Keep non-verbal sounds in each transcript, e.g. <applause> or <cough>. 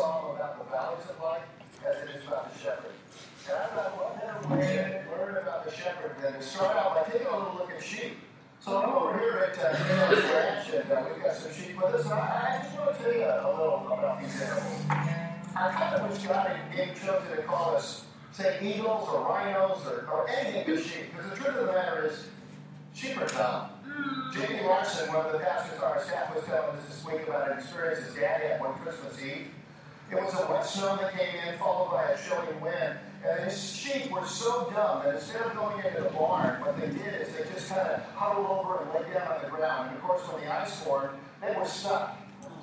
song about the valleys of life as it is about the shepherd. And I thought, what better way to learn about the shepherd than to start out by taking a little look at sheep. So I'm over here at uh, Dale's Ranch, and uh, we've got some sheep with us. And I, I just want to tell you a little about these animals. I kind of wish God had gave chosen to call us, say, eagles or rhinos or, or anything but sheep. Because the truth of the matter is, sheep are dumb. Jamie Larson, one of the pastors on our staff, was telling us this week about an experience his dad had one Christmas Eve. It was a wet snow that came in, followed by a chilling wind. And his sheep were so dumb that instead of going into the barn, what they did is they just kind of huddled over and lay down on the ground. And of course, when the ice formed, they were stuck.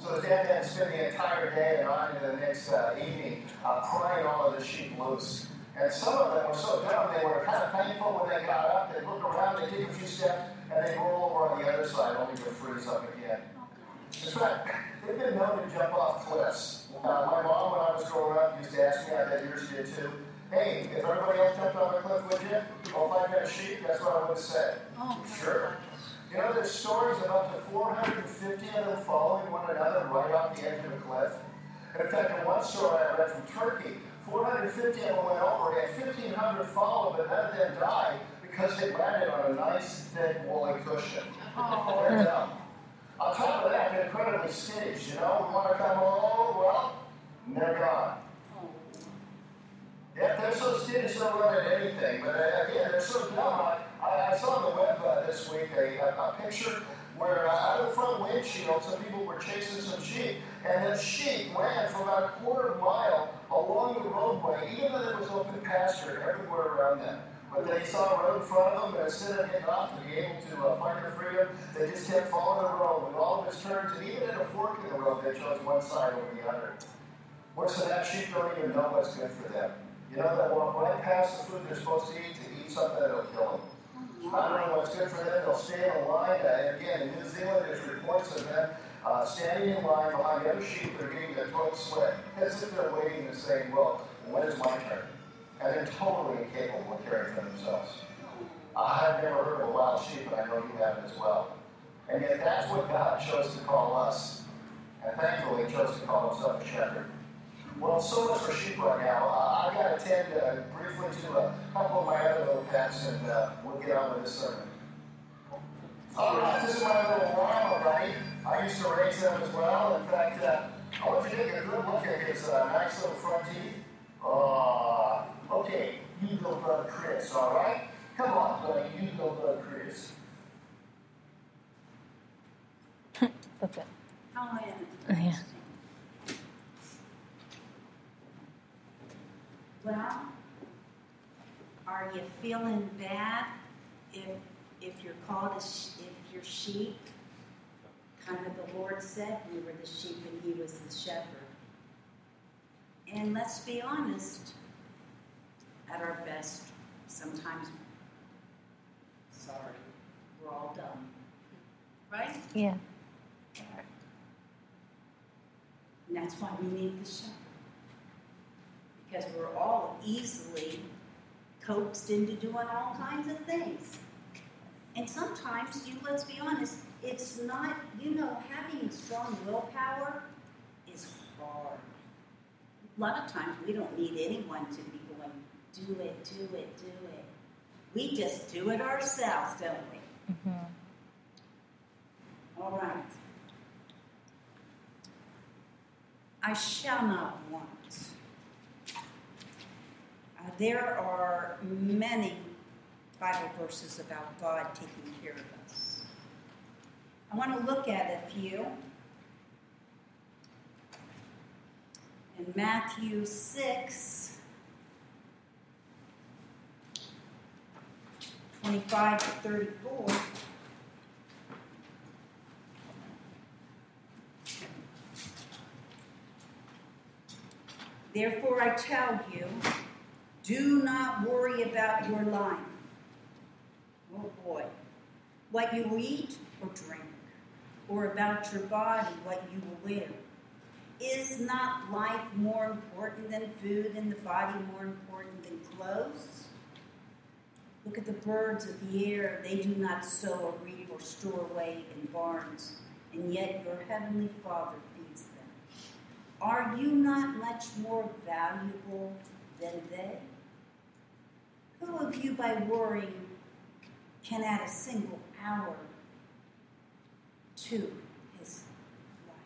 So dad had to spend the entire day and on into the next uh, evening uh, prying all of the sheep loose. And some of them were so dumb, they were kind of thankful when they got up. They'd look around, they'd take a few steps, and they'd roll over on the other side, only to freeze up again. That's right. They've been known to jump off cliffs. Uh, my mom, when I was growing up, used to ask me, I bet yours did too, hey, if everybody else jumped off a cliff, would you? If I had a sheep, that's what I would say. Oh. Sure. You know, there's stories of up to 450 of them following one another right off the edge of a cliff. And in fact, in one story I read from Turkey, 450 of them went over, and 1,500 followed, but none of them died because they landed on a nice, thick, woolly cushion. Oh. On top of that, they're incredibly skittish, you know? We want to come, oh, well, and they're gone. Yeah, they're so skittish they'll run at anything. But uh, again, they're so dumb. I, I, saw on the web uh, this week a, a, picture where uh, out of the front windshield, some people were chasing some sheep, and the sheep ran for about a quarter mile along the roadway, even though there was open pasture everywhere around them. But they saw a road in front of them, and instead of getting off to be able to uh, find their freedom, they just kept following the road with all of its turns, and even at a fork in the road, they chose one side over the other. Worse than that, sheep don't even know what's good for them. You know that when right past the food they're supposed to eat, to eat something that'll kill them. I don't know what's good for them. They'll stay in line. Uh, again, in New Zealand, there's reports of them uh, standing in line behind the other sheep that are getting their throats slit, as if they're waiting and saying, well, when is my turn? And they're totally incapable of caring for themselves. I've never heard of a wild sheep, but I know you have as well. And yet that's what God chose to call us. And thankfully, He chose to call Himself a shepherd. Well, so much for sheep right now. Uh, I got to attend uh, briefly to a couple of my other little pets, and uh, we'll get on with this sermon. All right, this is my little llama buddy. I used to raise them as well. In fact, uh, I want you to take a good look at his uh, nice little front teeth. Uh, okay, you go, brother Chris, all right? Come on, buddy, you go, brother Chris. <laughs> That's it. Oh, yeah. Oh, yeah. Well, are you feeling bad if if you're called a sh- if you're sheep? Kind of the Lord said we were the sheep and He was the shepherd. And let's be honest, at our best, sometimes, sorry, we're all dumb, right? Yeah. And that's why we need the shepherd. Because we're all easily coaxed into doing all kinds of things. And sometimes, you let's be honest, it's not, you know, having strong willpower is hard. A lot of times we don't need anyone to be going, do it, do it, do it. We just do it ourselves, don't we? hmm All right. I shall not want. Uh, there are many Bible verses about God taking care of us. I want to look at a few. In Matthew 6, 25 to 34. Therefore, I tell you, do not worry about your life. Oh boy. What you eat or drink, or about your body, what you will wear. Is not life more important than food, and the body more important than clothes? Look at the birds of the air. They do not sow or reap or store away in barns, and yet your heavenly Father feeds them. Are you not much more valuable than they? Who of you, by worrying, can add a single hour to his life?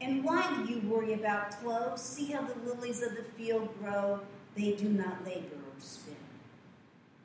And why do you worry about clothes? See how the lilies of the field grow, they do not labor or spin.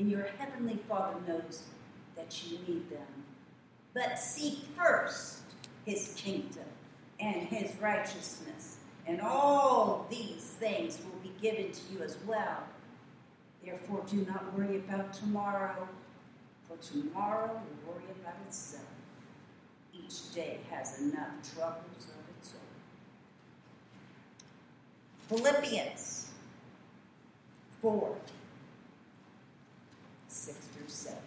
and your heavenly Father knows that you need them. But seek first his kingdom and his righteousness, and all these things will be given to you as well. Therefore, do not worry about tomorrow, for tomorrow will worry about itself. Each day has enough troubles of its own. Philippians 4 6 through 7.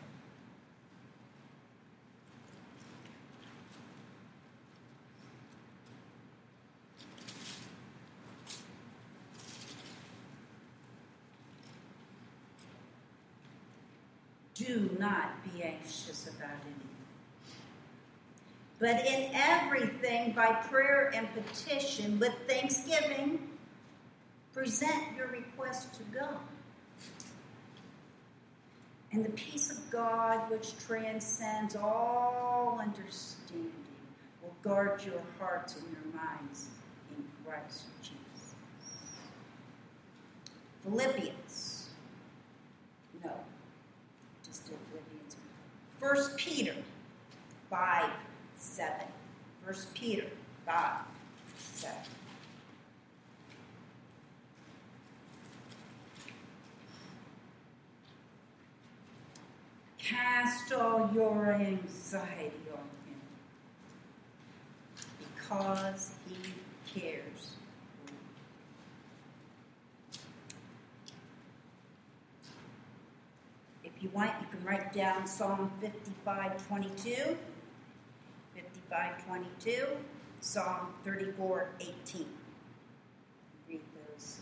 Do not be anxious about anything. But in everything, by prayer and petition, with thanksgiving, present your request to God. And the peace of God, which transcends all understanding, will guard your hearts and your minds in Christ Jesus. Philippians. No, just do Philippians. First Peter 5 7. First Peter 5 7. Cast all your anxiety on him because he cares. If you want, you can write down Psalm 55 22, 55 22, Psalm 34 18. Read those.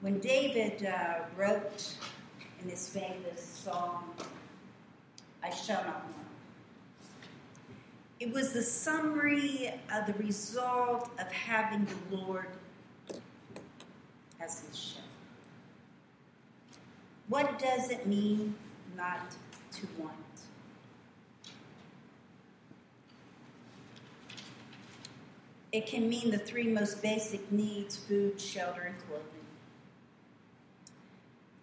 When David uh, wrote in his famous song, I Shall Not Want, it was the summary of the result of having the Lord as his shepherd. What does it mean not to want? It can mean the three most basic needs food, shelter, and clothing.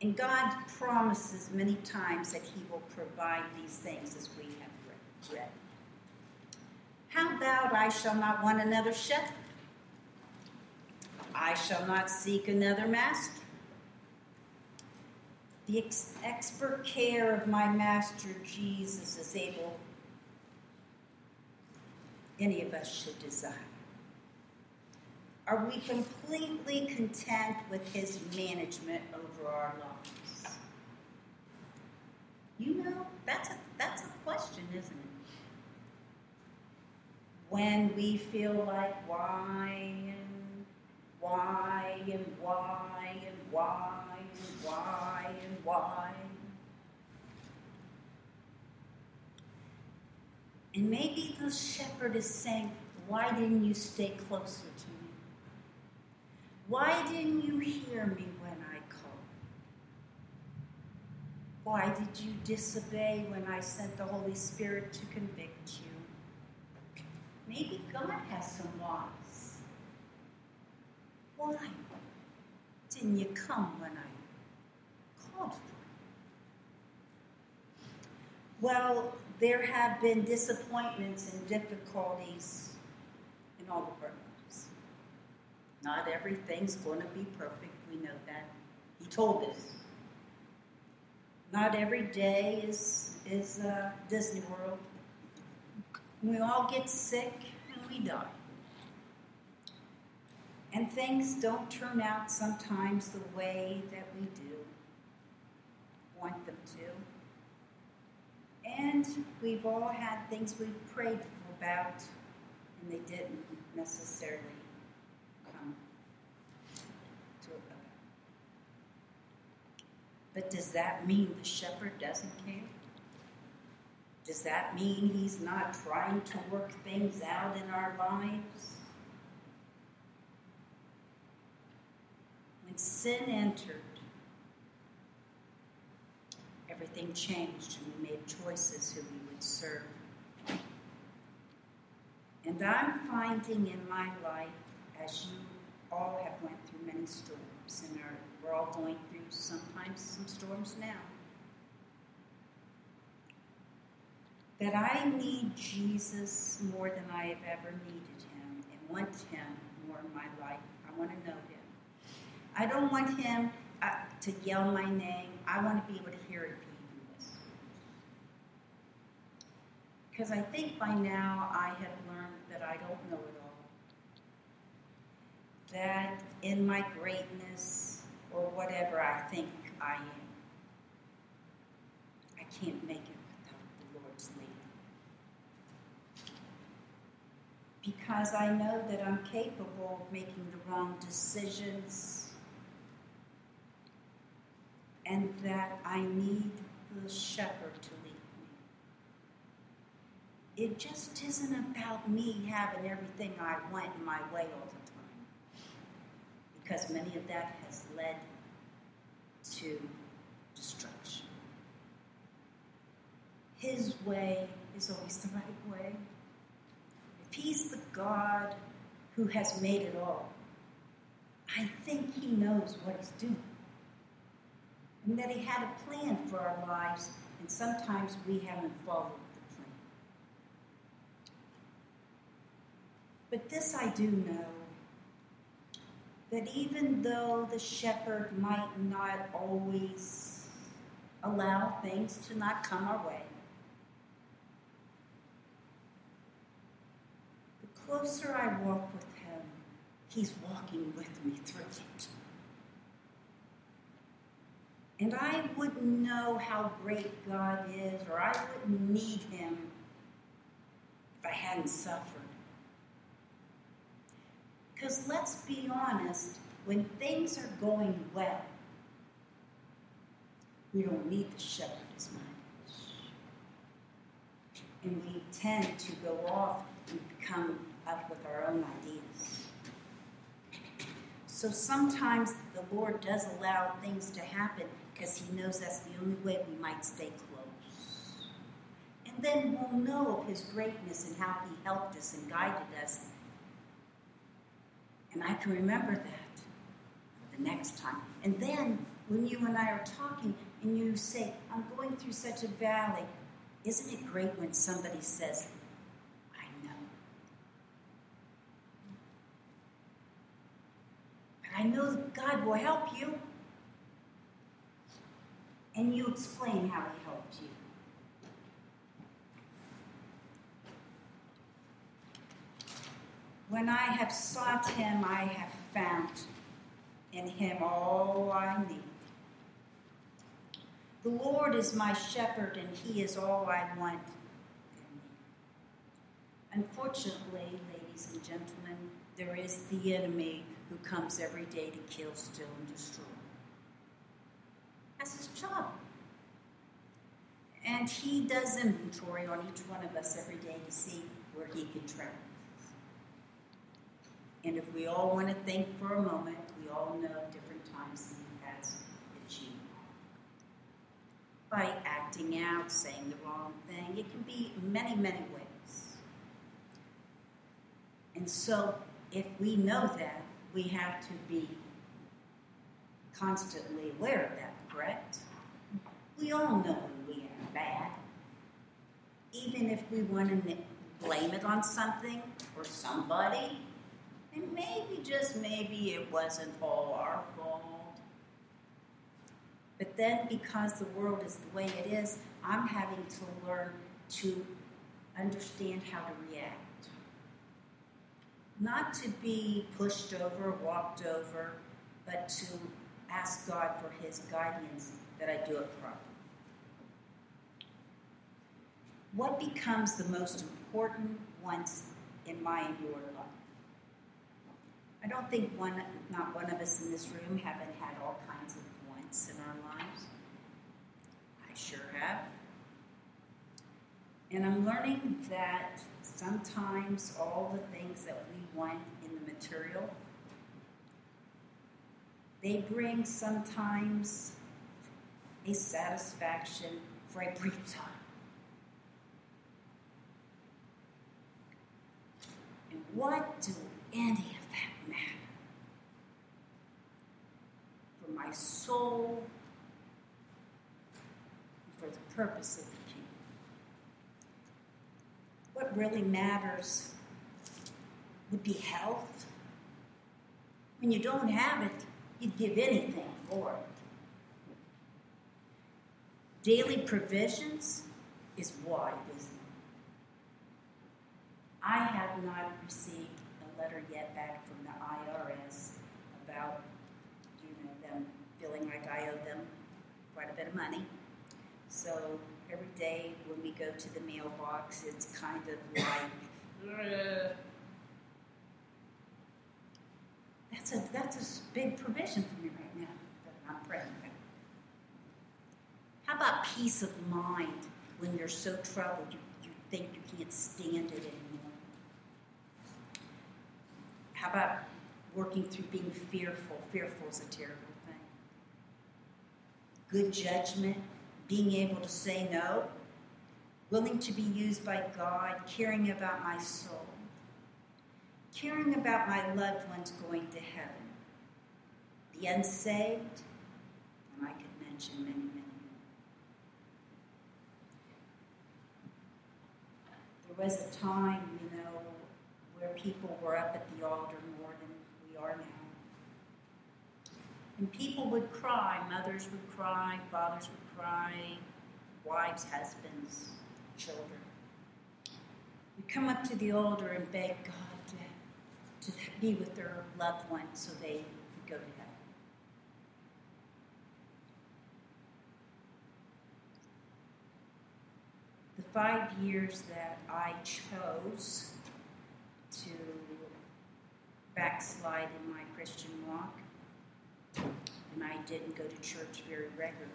And God promises many times that He will provide these things as we have read. How about I shall not want another shepherd? I shall not seek another master. The ex- expert care of my master Jesus is able, any of us should desire. Are we completely content with his management over our lives? You know, that's a, that's a question, isn't it? When we feel like why and why and why and why and why and why. And maybe the shepherd is saying, Why didn't you stay closer to? Why didn't you hear me when I called? Why did you disobey when I sent the Holy Spirit to convict you? Maybe God has some laws. Why didn't you come when I called for you? Well, there have been disappointments and difficulties in all the lives. Not everything's going to be perfect. We know that. He told us. Not every day is is uh, Disney World. We all get sick and we die. And things don't turn out sometimes the way that we do want them to. And we've all had things we've prayed about and they didn't necessarily come to a But does that mean the shepherd doesn't care? Does that mean he's not trying to work things out in our lives? When sin entered, everything changed and we made choices who we would serve. And I'm finding in my life, as you all have went through many storms, and are, we're all going through sometimes some storms now, that I need Jesus more than I have ever needed him and want him more in my life. I want to know him. I don't want him uh, to yell my name. I want to be able to hear it Because I think by now I have learned that I don't know it all. That in my greatness or whatever I think I am, I can't make it without the Lord's leading. Because I know that I'm capable of making the wrong decisions and that I need the shepherd to lead me. it just isn't about me having everything I want in my way all the. Because many of that has led to destruction. His way is always the right way. If He's the God who has made it all, I think He knows what He's doing. And that He had a plan for our lives, and sometimes we haven't followed the plan. But this I do know that even though the shepherd might not always allow things to not come our way, the closer I walk with him, he's walking with me through it. And I wouldn't know how great God is, or I wouldn't need him if I hadn't suffered. Because let's be honest, when things are going well, we don't need the shepherd as much. And we tend to go off and come up with our own ideas. So sometimes the Lord does allow things to happen because He knows that's the only way we might stay close. And then we'll know of His greatness and how He helped us and guided us and I can remember that the next time. And then when you and I are talking and you say, I'm going through such a valley, isn't it great when somebody says, I know? But I know God will help you. And you explain how He helped you. When I have sought him, I have found in him all I need. The Lord is my shepherd, and he is all I want. Unfortunately, ladies and gentlemen, there is the enemy who comes every day to kill, steal, and destroy. That's his job. And he does inventory on each one of us every day to see where he can trap. And if we all want to think for a moment, we all know different times has achieved. By acting out, saying the wrong thing, it can be many, many ways. And so, if we know that, we have to be constantly aware of that, correct? We all know when we are bad. Even if we want to blame it on something or somebody, and maybe, just maybe, it wasn't all our fault. But then, because the world is the way it is, I'm having to learn to understand how to react. Not to be pushed over, walked over, but to ask God for His guidance that I do it properly. What becomes the most important once in my and your life? I don't think one, not one of us in this room haven't had all kinds of wants in our lives. I sure have. And I'm learning that sometimes all the things that we want in the material, they bring sometimes a satisfaction for a brief time. And what do any For my soul, for the purpose of the kingdom. What really matters would be health. When you don't have it, you'd give anything for it. Daily provisions is why busy. I have not received a letter yet back from IRS about, you know, them feeling like I owe them quite a bit of money. So every day when we go to the mailbox, it's kind of like, that's a that's a big provision for me right now that I'm praying. How about peace of mind when you're so troubled you, you think you can't stand it anymore? How about working through being fearful? Fearful is a terrible thing. Good judgment, being able to say no, willing to be used by God, caring about my soul, caring about my loved ones going to heaven, the unsaved, and I could mention many, many more. There was a time, you know, where people were up at the altar more than And people would cry, mothers would cry, fathers would cry, wives, husbands, children. We come up to the altar and beg God to, to be with their loved ones so they could go to heaven. The five years that I chose to backslide in my Christian walk, and I didn't go to church very regularly.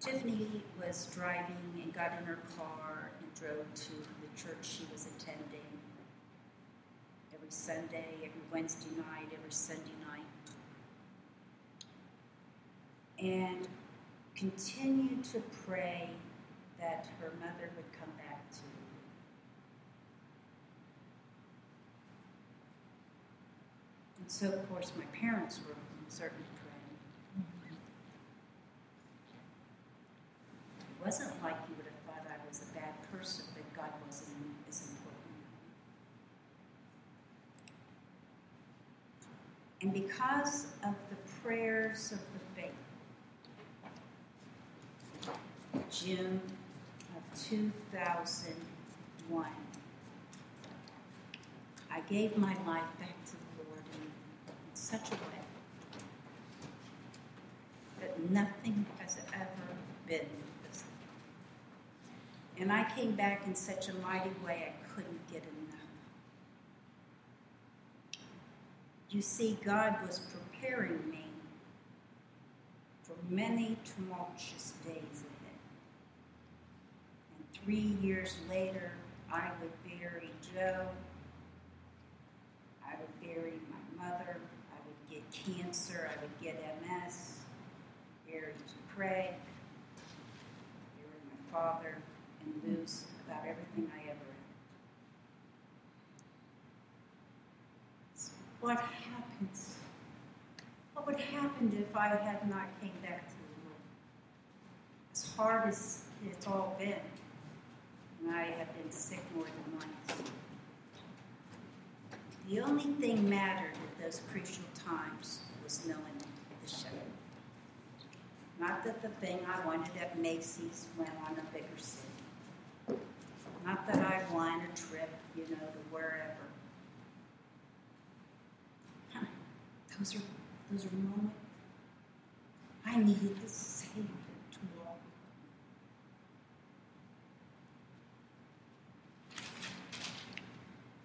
Tiffany was driving and got in her car and drove to the church she was attending every Sunday, every Wednesday night, every Sunday night. And continued to pray that her mother would come back to And so, of course, my parents were certainly praying. It wasn't like you would have thought I was a bad person, but God wasn't as important. And because of the prayers of the faith, June of 2001, I gave my life back to the Lord in, in such a way that nothing has ever been the same. And I came back in such a mighty way I couldn't get enough. You see, God was preparing me for many tumultuous days ahead. And three years later, I would bury Joe. I would bury my mother. Cancer. I would get MS. Bury Craig. Bury my father. And lose about everything I ever had. So what happens? What would happen if I had not came back to the Lord? As hard as it's all been, and I have been sick more than once. The only thing mattered at those crucial times was knowing the shepherd. Not that the thing I wanted at Macy's went on a bigger city. Not that I won a trip, you know, to wherever. Huh. Those are those are moments. I needed the Savior to walk.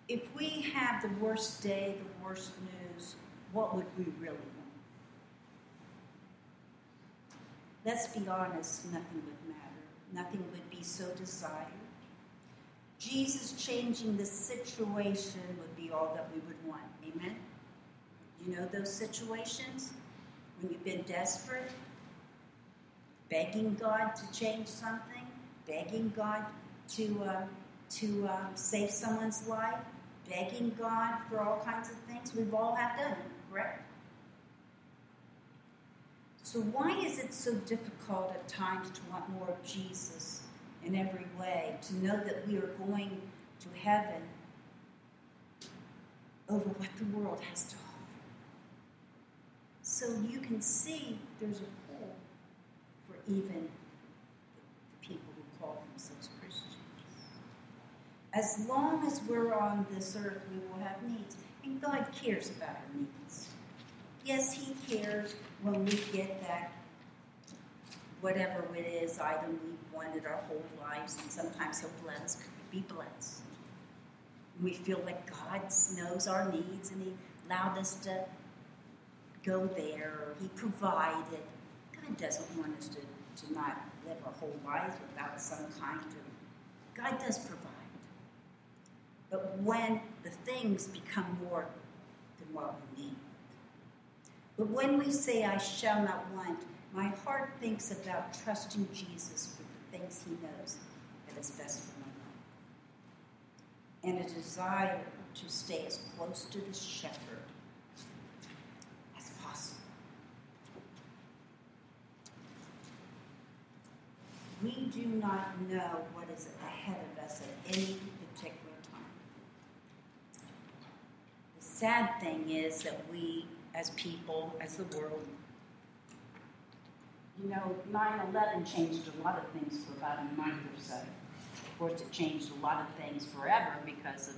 If we have the worst day, the worst news, what would we really want? Let's be honest, nothing would matter. Nothing would be so desired. Jesus changing the situation would be all that we would want. Amen? You know those situations? When you've been desperate? Begging God to change something? Begging God to, uh, to uh, save someone's life? Begging God for all kinds of things? We've all have done correct? So, why is it so difficult at times to want more of Jesus in every way, to know that we are going to heaven over what the world has to offer? So, you can see there's a pull for even the people who call themselves Christians. As long as we're on this earth, we will have needs, and God cares about our needs. Yes, He cares when we get that whatever it is item we wanted our whole lives, and sometimes He'll let be blessed. We feel like God knows our needs and He allowed us to go there, He provided. God doesn't want us to, to not live our whole lives without some kind of. God does provide. But when the things become more than what we need, but when we say, I shall not want, my heart thinks about trusting Jesus for the things he knows that is best for my life. And a desire to stay as close to the shepherd as possible. We do not know what is ahead of us at any particular time. The sad thing is that we as people, as the world. You know, 9 11 changed a lot of things for about a month or so. Of course, it changed a lot of things forever because of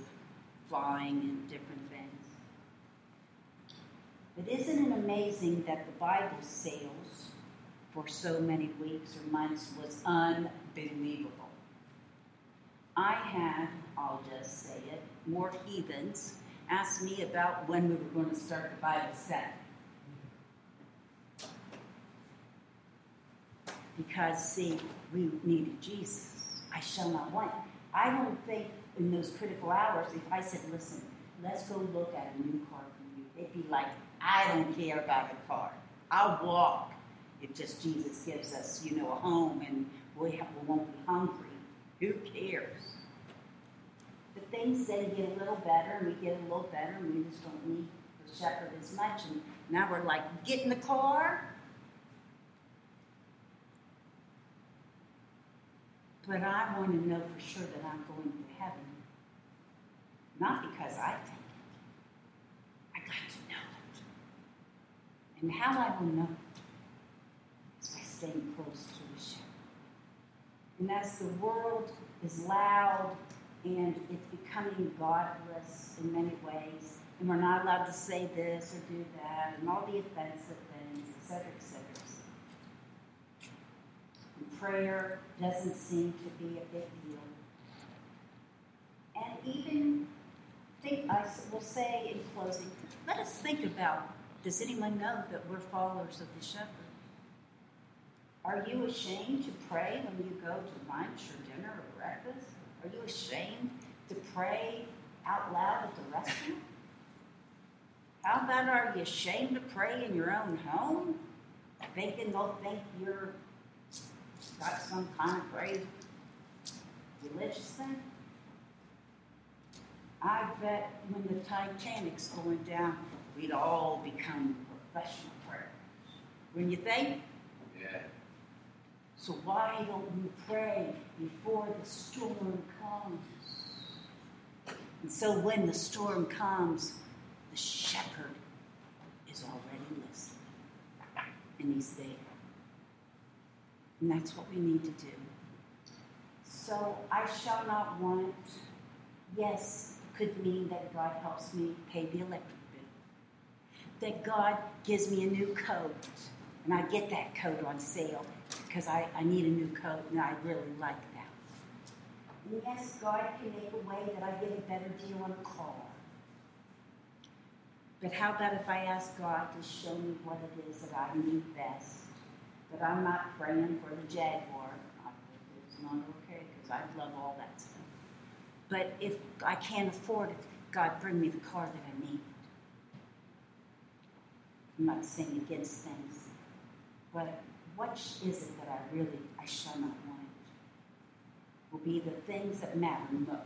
flying and different things. But isn't it amazing that the Bible sales for so many weeks or months was unbelievable? I had, I'll just say it, more heathens asked me about when we were going to start the Bible study. Because, see, we needed Jesus. I shall not want. I don't think in those critical hours, if I said, listen, let's go look at a new car for you, they'd be like, I don't care about the car. I'll walk if just Jesus gives us, you know, a home and we, have, we won't be hungry. Who cares? Things then get a little better, and we get a little better, and we just don't need the shepherd as much. And now we're like, get in the car. But I want to know for sure that I'm going to heaven. Not because I think it. I got to know it. And how I will know it is by staying close to the shepherd. And as the world is loud and it's becoming godless in many ways, and we're not allowed to say this or do that, and all the offensive things, etc., etc. And prayer doesn't seem to be a big deal. And even think, I will say in closing, let us think about does anyone know that we're followers of the shepherd? Are you ashamed to pray when you go to lunch or dinner or breakfast? Are you ashamed to pray out loud at the restaurant? How about are you ashamed to pray in your own home? Thinking they'll think you're got some kind of crazy religious thing? I bet when the Titanic's going down, we'd all become professional prayers. Wouldn't you think? Yeah. So why don't we pray before the storm comes? And so when the storm comes, the shepherd is already listening. And he's there. And that's what we need to do. So I shall not want, yes, could mean that God helps me pay the electric bill. That God gives me a new coat, and I get that coat on sale because I, I need a new coat and I really like that. And yes, God can make a way that I get a better deal on a car. But how about if I ask God to show me what it is that I need best? That I'm not praying for the Jaguar. It's not okay because I love all that stuff. But if I can't afford it, God, bring me the car that I need. I'm not saying against things, but what is it that I really, I shall not want? Will be the things that matter most.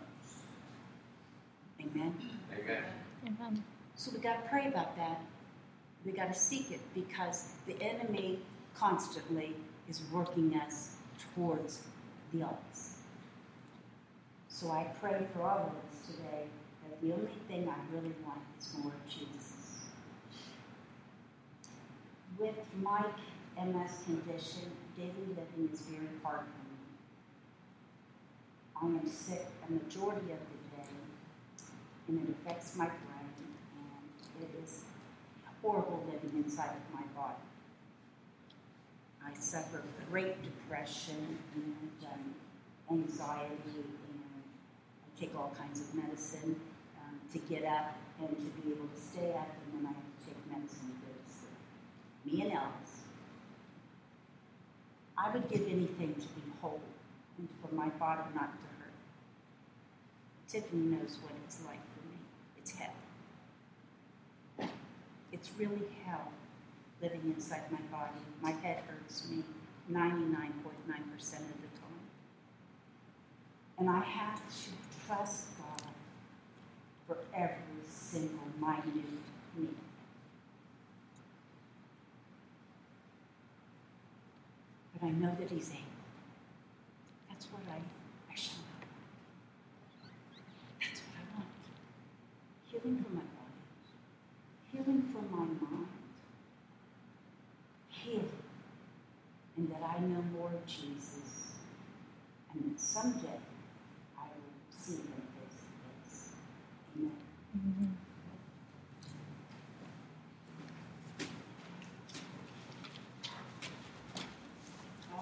Amen. Amen. Amen. So we got to pray about that. We got to seek it because the enemy constantly is working us towards the opposite. So I pray for all of us today that the only thing I really want is more of Jesus. With MS condition, daily living is very hard for me. I am sick a majority of the day, and it affects my brain, and it is horrible living inside of my body. I suffer great depression and um, anxiety, and I take all kinds of medicine um, to get up and to be able to stay up, and then I have to take medicine to go to sleep. Me and Elvis. I would give anything to be whole and for my body not to hurt. Tiffany knows what it's like for me. It's hell. It's really hell living inside my body. My head hurts me 99.9% of the time. And I have to trust God for every single minute need. But I know that He's able. That's what I, I shall not want. That's what I want. Healing for my body. Healing for my mind. Healing. And that I know more of Jesus. And that someday I will see him face to face. Amen. Amen.